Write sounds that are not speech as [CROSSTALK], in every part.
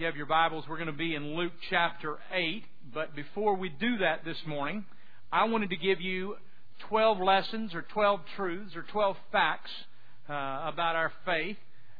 you have your Bibles, we're going to be in Luke chapter 8. But before we do that this morning, I wanted to give you 12 lessons or 12 truths or 12 facts uh, about our faith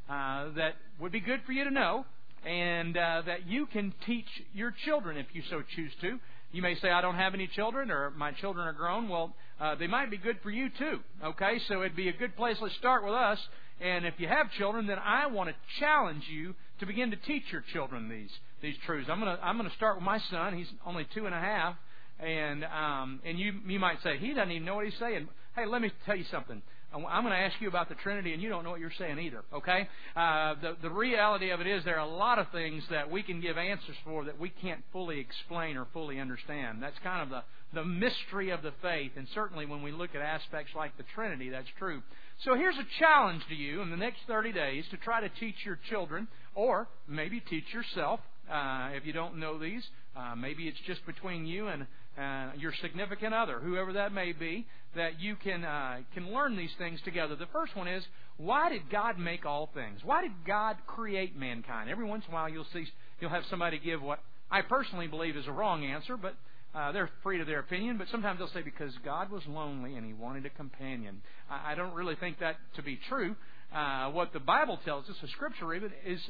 uh, that would be good for you to know and uh, that you can teach your children if you so choose to. You may say, I don't have any children or my children are grown. Well, uh, they might be good for you too. Okay, so it'd be a good place. Let's start with us. And if you have children, then I want to challenge you to begin to teach your children these these truths. I'm gonna I'm gonna start with my son. He's only two and a half, and um, and you you might say he doesn't even know what he's saying. Hey, let me tell you something. I'm going to ask you about the Trinity, and you don't know what you're saying either. Okay? Uh, the the reality of it is there are a lot of things that we can give answers for that we can't fully explain or fully understand. That's kind of the the mystery of the faith, and certainly when we look at aspects like the Trinity, that's true. So here's a challenge to you in the next 30 days to try to teach your children, or maybe teach yourself uh, if you don't know these. Uh, maybe it's just between you and uh, your significant other, whoever that may be, that you can uh, can learn these things together. The first one is why did God make all things? Why did God create mankind? Every once in a while, you'll see you'll have somebody give what I personally believe is a wrong answer, but uh, they're free to their opinion, but sometimes they'll say because God was lonely and He wanted a companion. I, I don't really think that to be true. Uh, what the Bible tells us, the Scripture even, is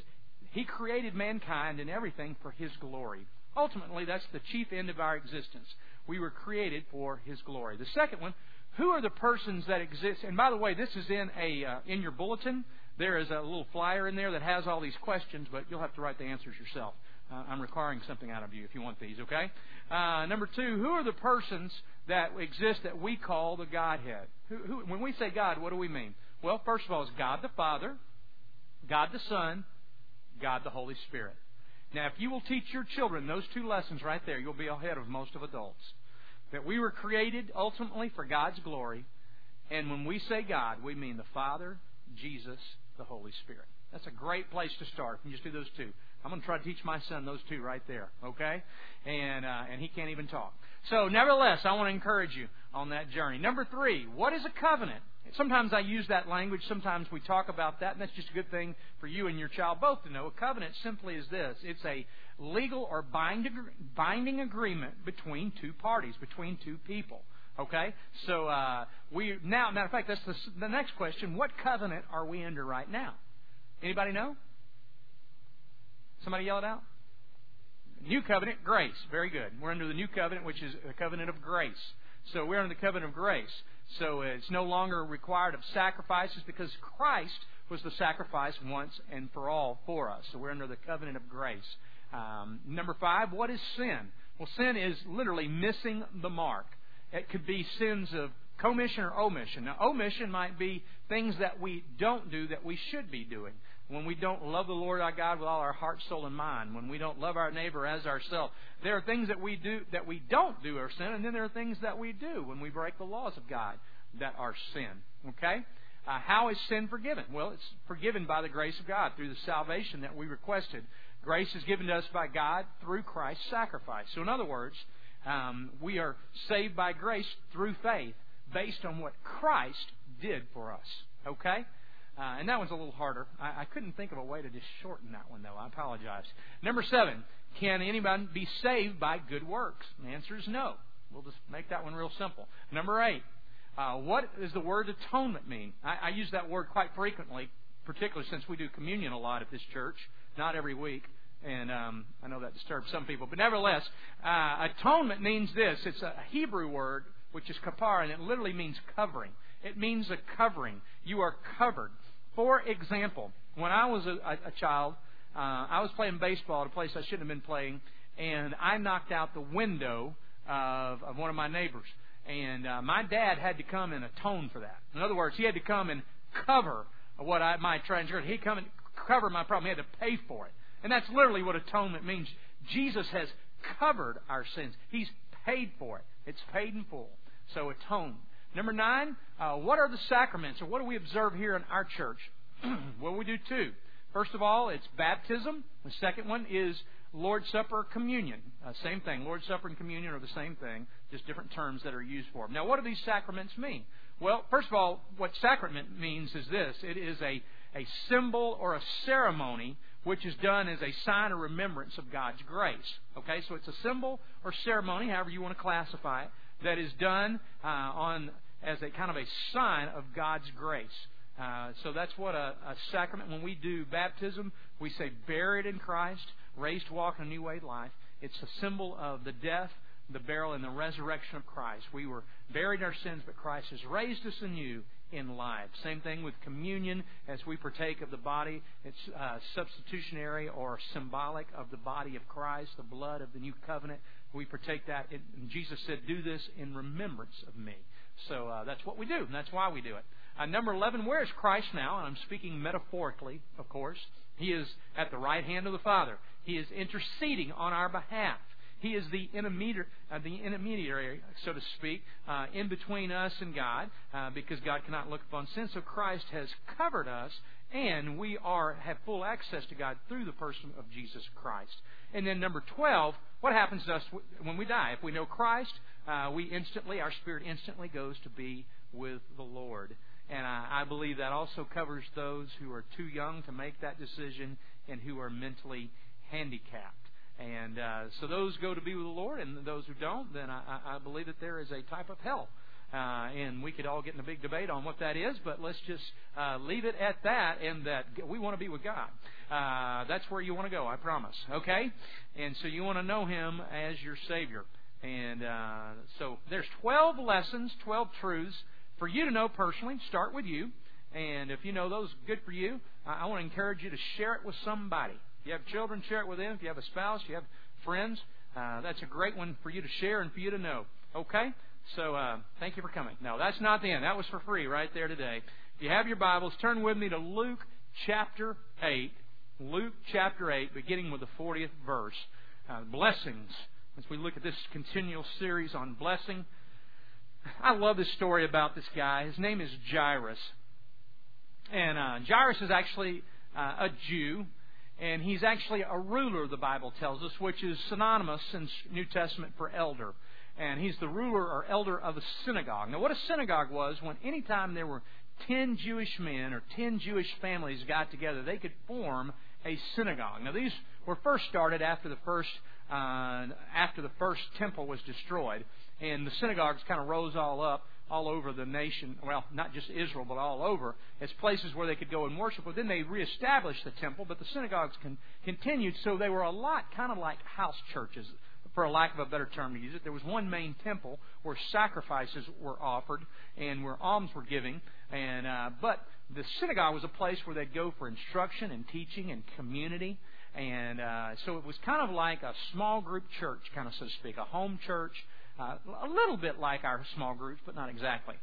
He created mankind and everything for His glory. Ultimately, that's the chief end of our existence. We were created for His glory. The second one, who are the persons that exist? And by the way, this is in a uh, in your bulletin. There is a little flyer in there that has all these questions, but you'll have to write the answers yourself. Uh, I'm requiring something out of you if you want these, okay? Uh, number two, who are the persons that exist that we call the Godhead? Who, who, when we say God, what do we mean? Well, first of all, it's God the Father, God the Son, God the Holy Spirit. Now, if you will teach your children those two lessons right there, you'll be ahead of most of adults. That we were created ultimately for God's glory, and when we say God, we mean the Father, Jesus, the Holy Spirit. That's a great place to start. You just do those two. I'm going to try to teach my son those two right there, okay? And uh, and he can't even talk. So, nevertheless, I want to encourage you on that journey. Number three, what is a covenant? Sometimes I use that language. Sometimes we talk about that, and that's just a good thing for you and your child both to know. A covenant simply is this: it's a legal or binding agreement between two parties, between two people. Okay, so uh, we now, matter of fact, that's the, the next question. What covenant are we under right now? Anybody know? Somebody yell it out. New covenant, grace. Very good. We're under the new covenant, which is a covenant of grace. So we're under the covenant of grace. So it's no longer required of sacrifices because Christ was the sacrifice once and for all for us. So we're under the covenant of grace. Um, number five, what is sin? Well, sin is literally missing the mark. It could be sins of commission or omission. Now, omission might be things that we don't do that we should be doing when we don't love the Lord our God with all our heart, soul, and mind, when we don't love our neighbor as ourselves. There are things that we do that we don't do are sin, and then there are things that we do when we break the laws of God that are sin. Okay? Uh, how is sin forgiven? Well, it's forgiven by the grace of God through the salvation that we requested. Grace is given to us by God through Christ's sacrifice. So, in other words, um, we are saved by grace through faith based on what Christ did for us. Okay? Uh, and that one's a little harder. I, I couldn't think of a way to just shorten that one, though. I apologize. Number seven, can anyone be saved by good works? The answer is no. We'll just make that one real simple. Number eight, uh, what does the word atonement mean? I, I use that word quite frequently, particularly since we do communion a lot at this church, not every week. And um, I know that disturbs some people. But nevertheless, uh, atonement means this it's a Hebrew word, which is kapar, and it literally means covering. It means a covering. You are covered. For example, when I was a, a child, uh, I was playing baseball at a place I shouldn't have been playing, and I knocked out the window of, of one of my neighbors. And uh, my dad had to come and atone for that. In other words, he had to come and cover what I my transgression. He'd come and cover my problem. He had to pay for it. And that's literally what atonement means. Jesus has covered our sins. He's paid for it. It's paid in full. So atone. Number nine, uh, what are the sacraments, or what do we observe here in our church? [CLEARS THROAT] well, we do two. First of all, it's baptism. The second one is Lord's Supper, communion. Uh, same thing. Lord's Supper and communion are the same thing, just different terms that are used for them. Now, what do these sacraments mean? Well, first of all, what sacrament means is this it is a, a symbol or a ceremony which is done as a sign of remembrance of God's grace. Okay, so it's a symbol or ceremony, however you want to classify it, that is done uh, on as a kind of a sign of God's grace. Uh, so that's what a, a sacrament. When we do baptism, we say buried in Christ, raised to walk in a new way of life. It's a symbol of the death, the burial, and the resurrection of Christ. We were buried in our sins, but Christ has raised us anew in life. Same thing with communion as we partake of the body. It's uh, substitutionary or symbolic of the body of Christ, the blood of the new covenant. We partake that. and Jesus said, Do this in remembrance of me. So uh, that's what we do, and that's why we do it. Uh, number 11, where is Christ now? And I'm speaking metaphorically, of course. He is at the right hand of the Father. He is interceding on our behalf. He is the intermediary, uh, the intermediary so to speak, uh, in between us and God, uh, because God cannot look upon sin. So Christ has covered us, and we are have full access to God through the person of Jesus Christ. And then number 12, what happens to us when we die? If we know Christ, uh, we instantly, our spirit instantly goes to be with the Lord. And I, I believe that also covers those who are too young to make that decision and who are mentally handicapped. And uh, so those go to be with the Lord, and those who don't, then I, I believe that there is a type of hell. Uh, and we could all get in a big debate on what that is, but let's just uh, leave it at that. And that we want to be with God. Uh, that's where you want to go. I promise. Okay. And so you want to know Him as your Savior. And uh, so there's 12 lessons, 12 truths for you to know personally. Start with you. And if you know those, good for you. I, want to encourage you to share it with somebody. If you have children, share it with them. If you have a spouse, you have friends, uh, that's a great one for you to share and for you to know. Okay? So uh, thank you for coming. No, that's not the end. That was for free right there today. If you have your Bibles, turn with me to Luke chapter 8. Luke chapter 8, beginning with the 40th verse. Uh, blessings. As we look at this continual series on blessing, I love this story about this guy. His name is Jairus. And uh, Jairus is actually uh, a Jew and he's actually a ruler, the Bible tells us, which is synonymous in New Testament for elder. And he's the ruler or elder of a synagogue. Now, what a synagogue was, when any time there were ten Jewish men or ten Jewish families got together, they could form a synagogue. Now, these were first started after the first uh, after the first temple was destroyed, and the synagogues kind of rose all up all over the nation. Well, not just Israel, but all over as places where they could go and worship. But then they reestablished the temple, but the synagogues con- continued. So they were a lot kind of like house churches, for a lack of a better term to use it. There was one main temple where sacrifices were offered and where alms were giving, and uh, but the synagogue was a place where they'd go for instruction and teaching and community. And uh, so it was kind of like a small group church, kind of so to speak, a home church uh, a little bit like our small groups, but not exactly.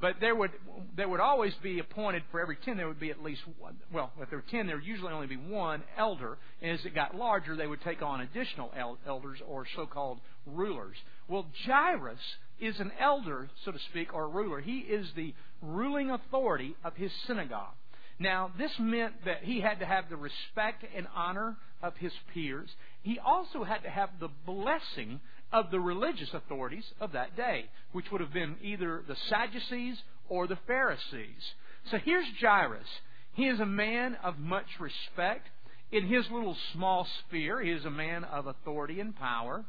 But there would there would always be appointed for every ten. There would be at least one. Well, if there were ten, there would usually only be one elder. And as it got larger, they would take on additional elders or so-called rulers. Well, Jairus is an elder, so to speak, or a ruler. He is the ruling authority of his synagogue. Now, this meant that he had to have the respect and honor of his peers. He also had to have the blessing of the religious authorities of that day, which would have been either the Sadducees or the Pharisees. So here's Jairus. He is a man of much respect. In his little small sphere, he is a man of authority and power.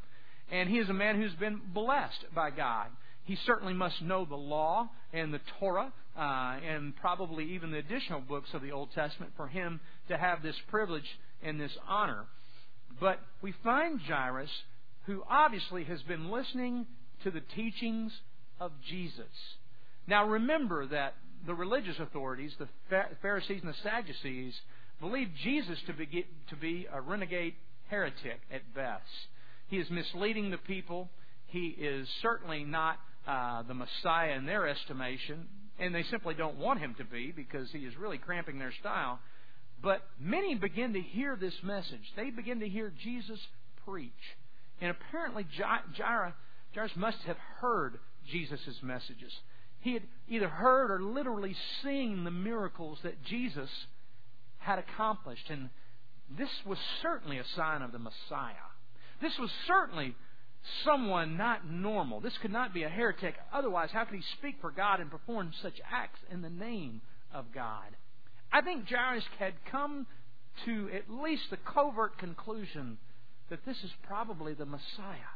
And he is a man who's been blessed by God. He certainly must know the law and the Torah uh, and probably even the additional books of the Old Testament for him to have this privilege and this honor. But we find Jairus who obviously has been listening to the teachings of Jesus. Now remember that the religious authorities, the Pharisees and the Sadducees, believed Jesus to be, to be a renegade heretic at best. He is misleading the people. He is certainly not uh, the Messiah in their estimation, and they simply don't want him to be because he is really cramping their style. But many begin to hear this message. They begin to hear Jesus preach. And apparently, Jairus, must have heard Jesus' messages. He had either heard or literally seen the miracles that Jesus had accomplished. And this was certainly a sign of the Messiah. This was certainly someone not normal. This could not be a heretic. Otherwise, how could he speak for God and perform such acts in the name of God? I think Jairus had come to at least the covert conclusion that this is probably the Messiah.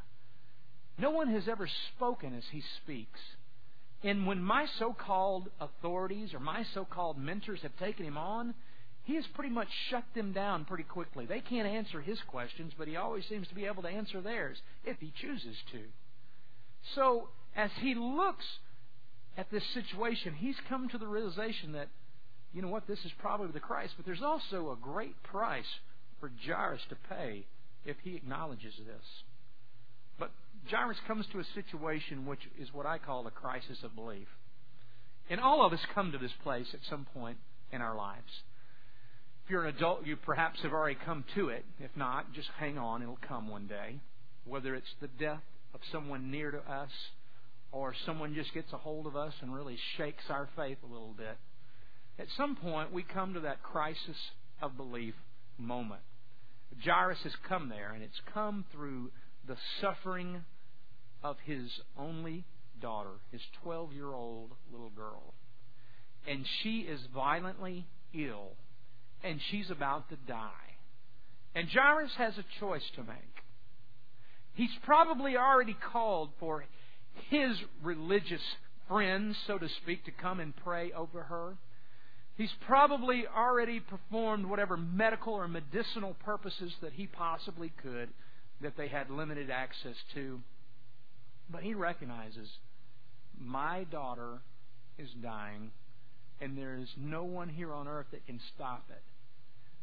No one has ever spoken as he speaks. And when my so called authorities or my so called mentors have taken him on, he has pretty much shut them down pretty quickly. They can't answer his questions, but he always seems to be able to answer theirs if he chooses to. So, as he looks at this situation, he's come to the realization that, you know what, this is probably the Christ, but there's also a great price for Jairus to pay if he acknowledges this. But Jairus comes to a situation which is what I call a crisis of belief. And all of us come to this place at some point in our lives. If you're an adult, you perhaps have already come to it. If not, just hang on, it'll come one day. Whether it's the death of someone near to us, or someone just gets a hold of us and really shakes our faith a little bit. At some point, we come to that crisis of belief moment. Jairus has come there, and it's come through the suffering of his only daughter, his 12 year old little girl. And she is violently ill, and she's about to die. And Jairus has a choice to make. He's probably already called for his religious friends, so to speak, to come and pray over her. He's probably already performed whatever medical or medicinal purposes that he possibly could that they had limited access to. But he recognizes my daughter is dying, and there is no one here on earth that can stop it.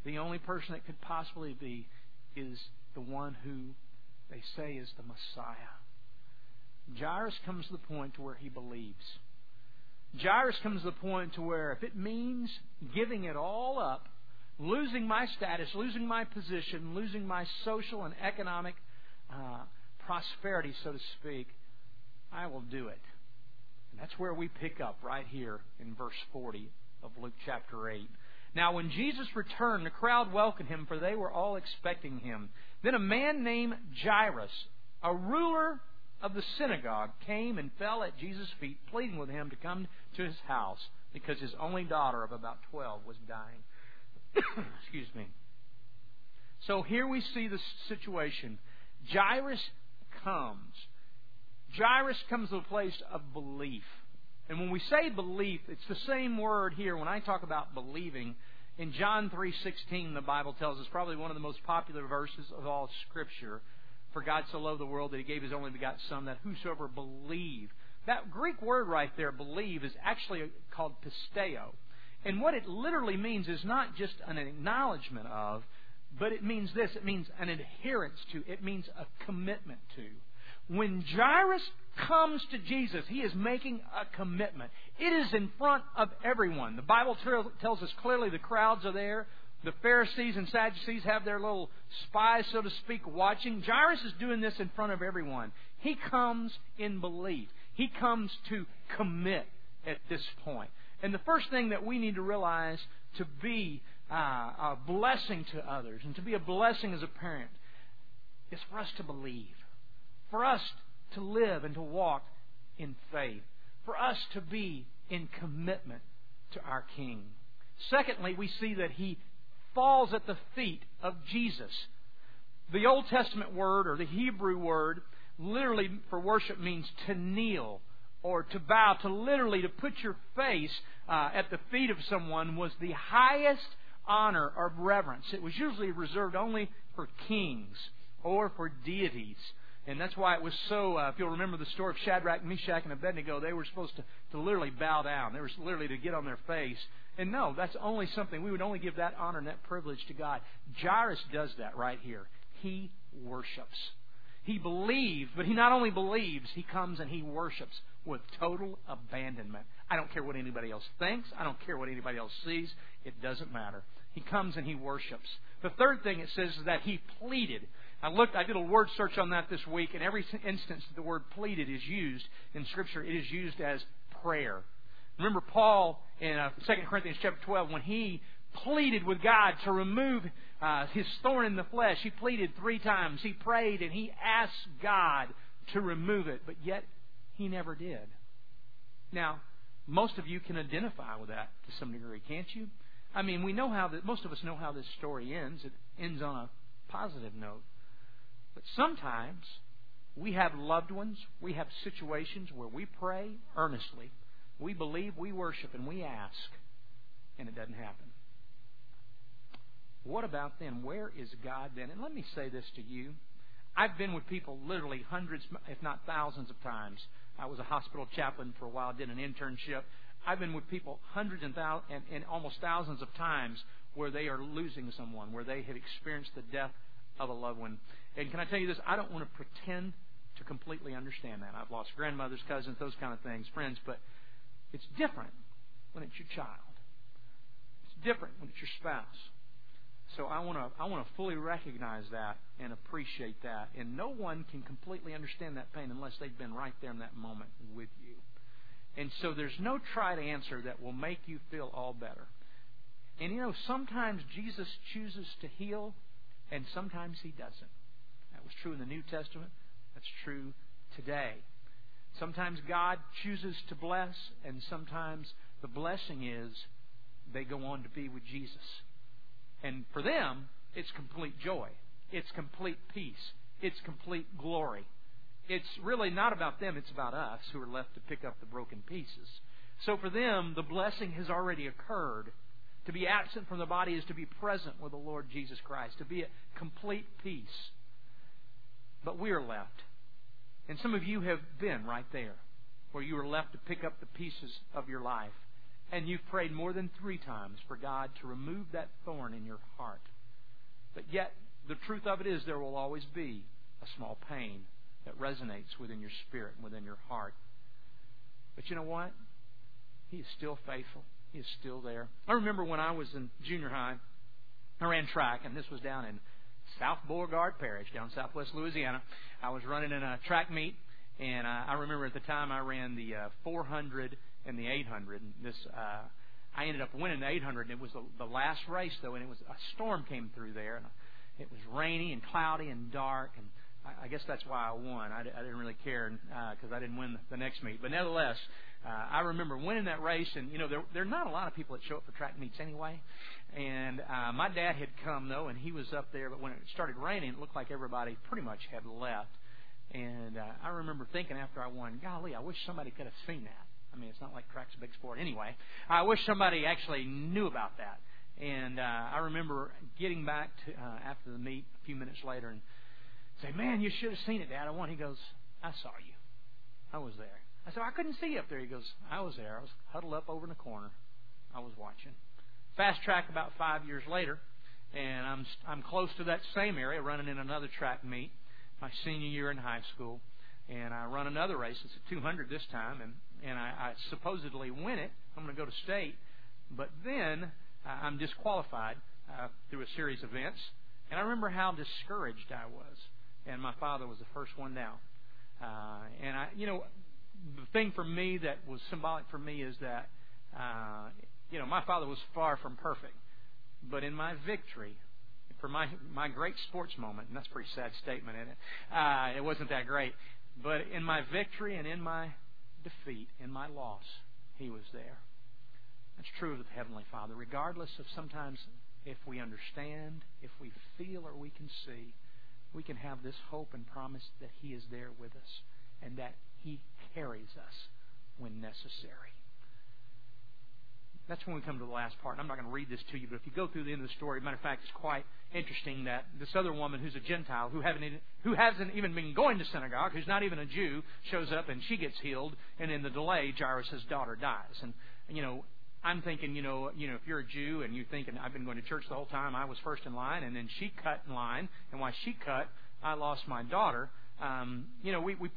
The only person that could possibly be is the one who they say is the Messiah. Jairus comes to the point to where he believes. Jairus comes to the point to where if it means giving it all up, losing my status, losing my position, losing my social and economic uh, prosperity, so to speak, I will do it. And that's where we pick up right here in verse 40 of Luke chapter 8. Now, when Jesus returned, the crowd welcomed him, for they were all expecting him. Then a man named Jairus, a ruler of the synagogue came and fell at Jesus' feet, pleading with him to come to his house because his only daughter of about 12 was dying. [COUGHS] Excuse me. So here we see the situation. Jairus comes. Jairus comes to a place of belief. And when we say belief, it's the same word here when I talk about believing. In John 3:16 the Bible tells us probably one of the most popular verses of all scripture for God so loved the world that he gave his only begotten Son, that whosoever believe. That Greek word right there, believe, is actually called pisteo. And what it literally means is not just an acknowledgement of, but it means this it means an adherence to, it means a commitment to. When Jairus comes to Jesus, he is making a commitment. It is in front of everyone. The Bible tells us clearly the crowds are there. The Pharisees and Sadducees have their little spies, so to speak, watching. Jairus is doing this in front of everyone. He comes in belief. He comes to commit at this point. And the first thing that we need to realize to be uh, a blessing to others and to be a blessing as a parent is for us to believe, for us to live and to walk in faith, for us to be in commitment to our King. Secondly, we see that he falls at the feet of Jesus. The Old Testament word, or the Hebrew word, literally for worship means to kneel or to bow, to literally to put your face uh, at the feet of someone was the highest honor or reverence. It was usually reserved only for kings or for deities. And that's why it was so, uh, if you'll remember the story of Shadrach, Meshach, and Abednego, they were supposed to, to literally bow down. They were literally to get on their face. And no, that's only something, we would only give that honor and that privilege to God. Jairus does that right here. He worships. He believes, but he not only believes, he comes and he worships with total abandonment. I don't care what anybody else thinks. I don't care what anybody else sees. It doesn't matter. He comes and he worships. The third thing it says is that he pleaded. I looked, I did a word search on that this week, and every instance that the word pleaded is used in Scripture, it is used as prayer. Remember Paul in uh, 2 Corinthians chapter 12 when he pleaded with God to remove uh, his thorn in the flesh. He pleaded three times. He prayed and he asked God to remove it, but yet he never did. Now, most of you can identify with that to some degree, can't you? I mean, we know how that most of us know how this story ends. It ends on a positive note. But sometimes we have loved ones, we have situations where we pray earnestly, we believe, we worship, and we ask, and it doesn't happen. What about then? Where is God then? And let me say this to you. I've been with people literally hundreds, if not thousands of times. I was a hospital chaplain for a while, did an internship. I've been with people hundreds and, thousands, and, and almost thousands of times where they are losing someone, where they have experienced the death of a loved one. And can I tell you this? I don't want to pretend to completely understand that. I've lost grandmothers, cousins, those kind of things, friends, but it's different when it's your child. It's different when it's your spouse. So I want to I want to fully recognize that and appreciate that. And no one can completely understand that pain unless they've been right there in that moment with you. And so there's no to answer that will make you feel all better. And you know, sometimes Jesus chooses to heal and sometimes he doesn't. That was true in the New Testament. That's true today. Sometimes God chooses to bless, and sometimes the blessing is they go on to be with Jesus. And for them, it's complete joy. It's complete peace. It's complete glory. It's really not about them, it's about us who are left to pick up the broken pieces. So for them, the blessing has already occurred. To be absent from the body is to be present with the Lord Jesus Christ, to be at complete peace. But we are left. And some of you have been right there, where you are left to pick up the pieces of your life. And you've prayed more than three times for God to remove that thorn in your heart. But yet, the truth of it is there will always be a small pain that resonates within your spirit and within your heart. But you know what? He is still faithful. He is still there. I remember when I was in junior high, I ran track, and this was down in South Beauregard Parish, down southwest Louisiana. I was running in a track meet, and uh, I remember at the time I ran the uh, 400 and the 800. And this, uh, I ended up winning the 800, and it was the, the last race though, and it was a storm came through there, and it was rainy and cloudy and dark, and I, I guess that's why I won. I, I didn't really care because uh, I didn't win the, next meet, but nevertheless, uh, I remember winning that race, and you know there there are not a lot of people that show up for track meets anyway. And uh, my dad had come though, and he was up there. But when it started raining, it looked like everybody pretty much had left. And uh, I remember thinking after I won, golly, I wish somebody could have seen that. I mean, it's not like track's a big sport anyway. I wish somebody actually knew about that. And uh, I remember getting back to uh, after the meet a few minutes later and say, "Man, you should have seen it, Dad." I won. He goes, "I saw you. I was there." I said, "I couldn't see you up there." He goes, "I was there. I was huddled up over in the corner. I was watching." Fast track about five years later, and I'm I'm close to that same area, running in another track meet, my senior year in high school, and I run another race. It's a 200 this time, and and I, I supposedly win it. I'm going to go to state, but then uh, I'm disqualified uh, through a series of events, and I remember how discouraged I was. And my father was the first one down, uh, and I, you know, the thing for me that was symbolic for me is that uh, you know, my father was far from perfect. But in my victory, for my my great sports moment, and that's a pretty sad statement, isn't it? Uh, it wasn't that great. But in my victory and in my defeat, in my loss, He was there. That's true of the Heavenly Father, regardless of sometimes if we understand, if we feel, or we can see, we can have this hope and promise that He is there with us and that He carries us when necessary. That's when we come to the last part. And I'm not going to read this to you, but if you go through the end of the story, matter of fact, it's quite interesting that this other woman who's a Gentile, who, haven't, who hasn't even been going to synagogue, who's not even a Jew, shows up and she gets healed. And in the delay, Jairus' daughter dies. And, you know, I'm thinking, you know, you know, if you're a Jew and you're thinking, I've been going to church the whole time, I was first in line, and then she cut in line, and while she cut, I lost my daughter. Um, you know, we we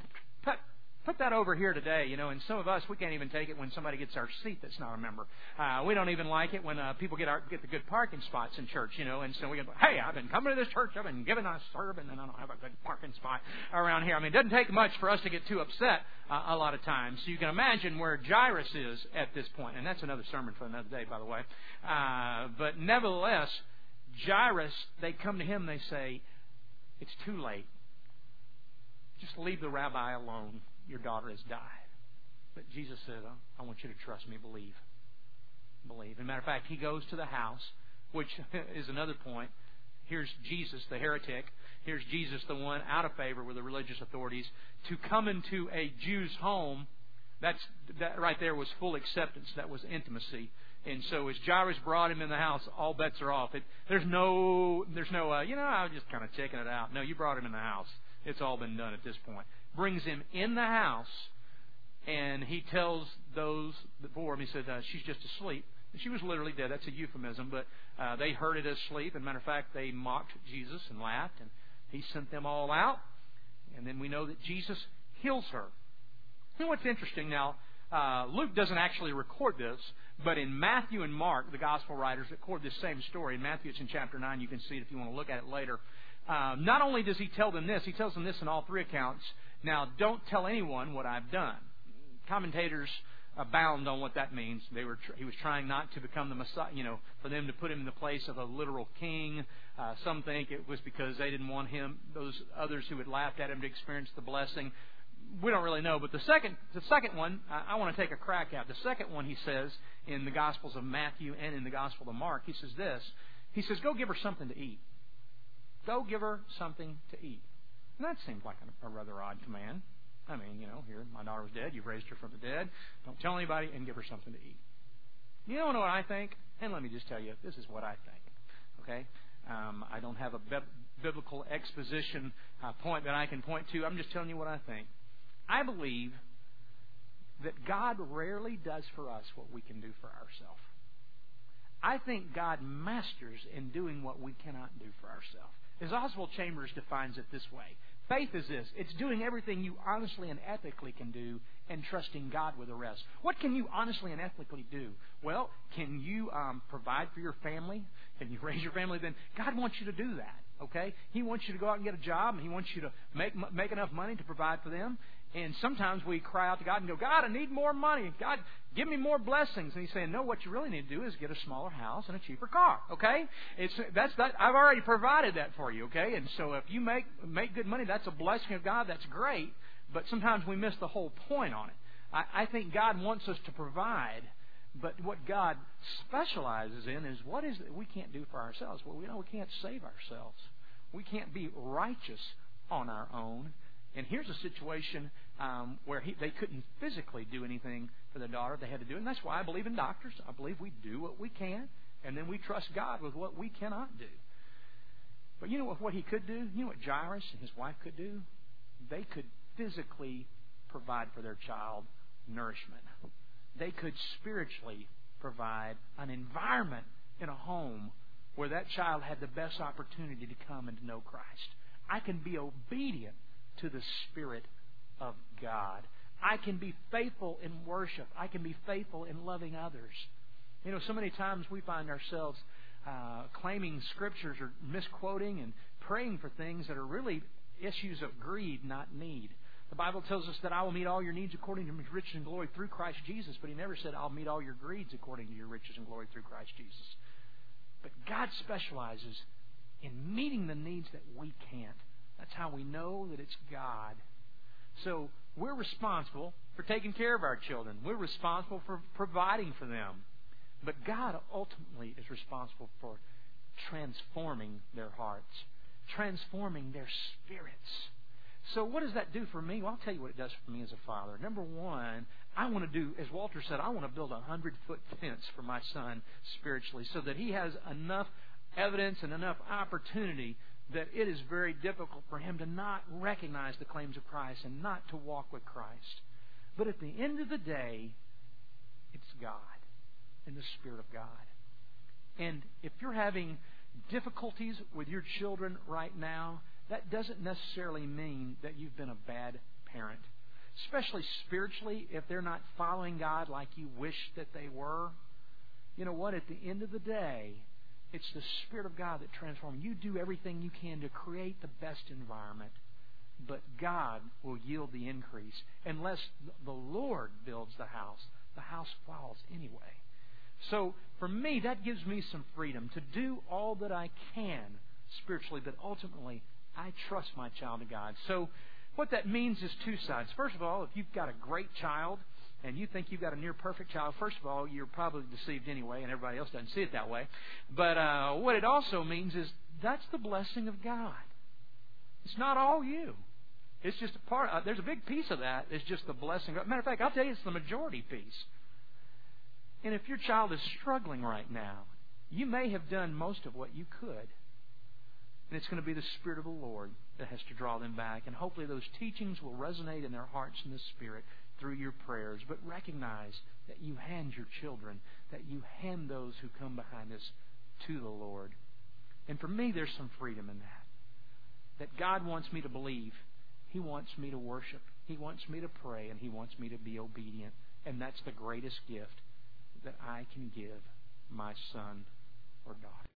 put that over here today, you know, and some of us, we can't even take it when somebody gets our seat that's not a member. Uh, we don't even like it when uh, people get our get the good parking spots in church, you know, and so we go, hey, I've been coming to this church, I've been giving a serving, and I don't have a good parking spot around here. I mean, it doesn't take much for us to get too upset uh, a lot of times. So you can imagine where Jairus is at this point, and that's another sermon for another day, by the way. Uh, but nevertheless, Jairus, they come to him, they say, it's too late. Just leave the rabbi alone your daughter has died. But Jesus said, I want you to trust me, believe. believe. As a matter of fact, he goes to the house, which [LAUGHS] is another point. Here's Jesus, the heretic. Here's Jesus, the one out of favor with the religious authorities. To come into a Jew's home, that's that right there was full acceptance. That was intimacy. And so as Jairus brought him in the house, all bets are off. It, there's no, there's no, uh, you know, I was just kind of checking it out. No, you brought him in the house. It's all been done at this point. Brings him in the house, and he tells those before him, he said, uh, she's just asleep. She was literally dead. That's a euphemism, but uh, they heard it as sleep. As a matter of fact, they mocked Jesus and laughed, and he sent them all out. And then we know that Jesus heals her. You know what's interesting now? Uh, Luke doesn't actually record this, but in Matthew and Mark, the gospel writers record this same story. In Matthew, it's in chapter 9. You can see it if you want to look at it later. Uh, not only does he tell them this, he tells them this in all three accounts. Now, don't tell anyone what I've done. Commentators abound on what that means. They were he was trying not to become the Messiah, you know, for them to put him in the place of a literal king. Uh, some think it was because they didn't want him, those others who had laughed at him, to experience the blessing. We don't really know, but the second, the second one, I, I want to take a crack at. The second one, he says in the Gospels of Matthew and in the Gospel of Mark, he says this. He says, "Go give her something to eat." Go give her something to eat. And that seems like a, rather odd command. I mean, you know, here, my daughter was dead. You've raised her from the dead. Don't tell anybody and give her something to eat. You don't know what I think? And let me just tell you, this is what I think. Okay? Um, I don't have a biblical exposition uh, point that I can point to. I'm just telling you what I think. I believe that God rarely does for us what we can do for ourselves. I think God masters in doing what we cannot do for ourselves. As Oswald Chambers defines it this way faith is this it's doing everything you honestly and ethically can do and trusting God with the rest. What can you honestly and ethically do? Well, can you um, provide for your family? Can you [LAUGHS] raise your family? Then God wants you to do that. Okay, He wants you to go out and get a job, and He wants you to make make enough money to provide for them. And sometimes we cry out to God and go, God, I need more money. God, give me more blessings. And He's saying, No, what you really need to do is get a smaller house and a cheaper car. Okay? It's that's that I've already provided that for you, okay? And so if you make make good money, that's a blessing of God, that's great. But sometimes we miss the whole point on it. I, I think God wants us to provide, but what God specializes in is what is it we can't do for ourselves? Well, we know we can't save ourselves. We can't be righteous on our own. And here's a situation um, where he, they couldn't physically do anything for the daughter. They had to do it. And that's why I believe in doctors. I believe we do what we can, and then we trust God with what we cannot do. But you know what, what he could do? You know what Jairus and his wife could do? They could physically provide for their child nourishment. They could spiritually provide an environment in a home where that child had the best opportunity to come and to know Christ. I can be obedient to the Spirit of God. I can be faithful in worship. I can be faithful in loving others. You know, so many times we find ourselves uh, claiming scriptures or misquoting and praying for things that are really issues of greed, not need. The Bible tells us that I will meet all your needs according to riches and glory through Christ Jesus, but He never said I'll meet all your greeds according to your riches and glory through Christ Jesus. But God specializes in meeting the needs that we can't. That's how we know that it's God. So we're responsible for taking care of our children. We're responsible for providing for them. But God ultimately is responsible for transforming their hearts, transforming their spirits. So what does that do for me? Well, I'll tell you what it does for me as a father. Number one, I want to do, as Walter said, I want to build a hundred foot [LAUGHS] fence for my son spiritually so that he has enough evidence and enough opportunity that it is very difficult for him to not recognize the claims of Christ and not to walk with Christ. But at the end of the day, it's God and the Spirit of God. And if you're having difficulties with your children right now, that doesn't necessarily mean that you've been a bad parent. Especially spiritually, if they're not following God like you wish that they were. You know what? At the end of the day, it's the Spirit of God that transforms. You do everything you can to create the best environment, but God will yield the increase. Unless the Lord builds the house, the house falls anyway. So for me, that gives me some freedom to do all that I can spiritually, but ultimately, I trust my child to God. So what that means is two sides. First of all, if you've got a great child, and you think you've got a near perfect child, first of all, you're probably deceived anyway, and everybody else doesn't see it that way. But uh, what it also means is that's the blessing of God. It's not all you. It's just a part. Uh, there's a big piece of that. It's just the blessing. Matter of fact, I'll tell you, it's the majority piece. And if your child is struggling right now, you may have done most of what you could. And it's going to be the Spirit of the Lord that has to draw them back. And hopefully those teachings will resonate in their hearts and the Spirit through your prayers. But recognize that you hand your children, that you hand those who come behind us to the Lord. And for me, there's some freedom in that. That God wants me to believe. He wants me to worship. He wants me to pray. And He wants me to be obedient. And that's the greatest gift that I can give my son or daughter.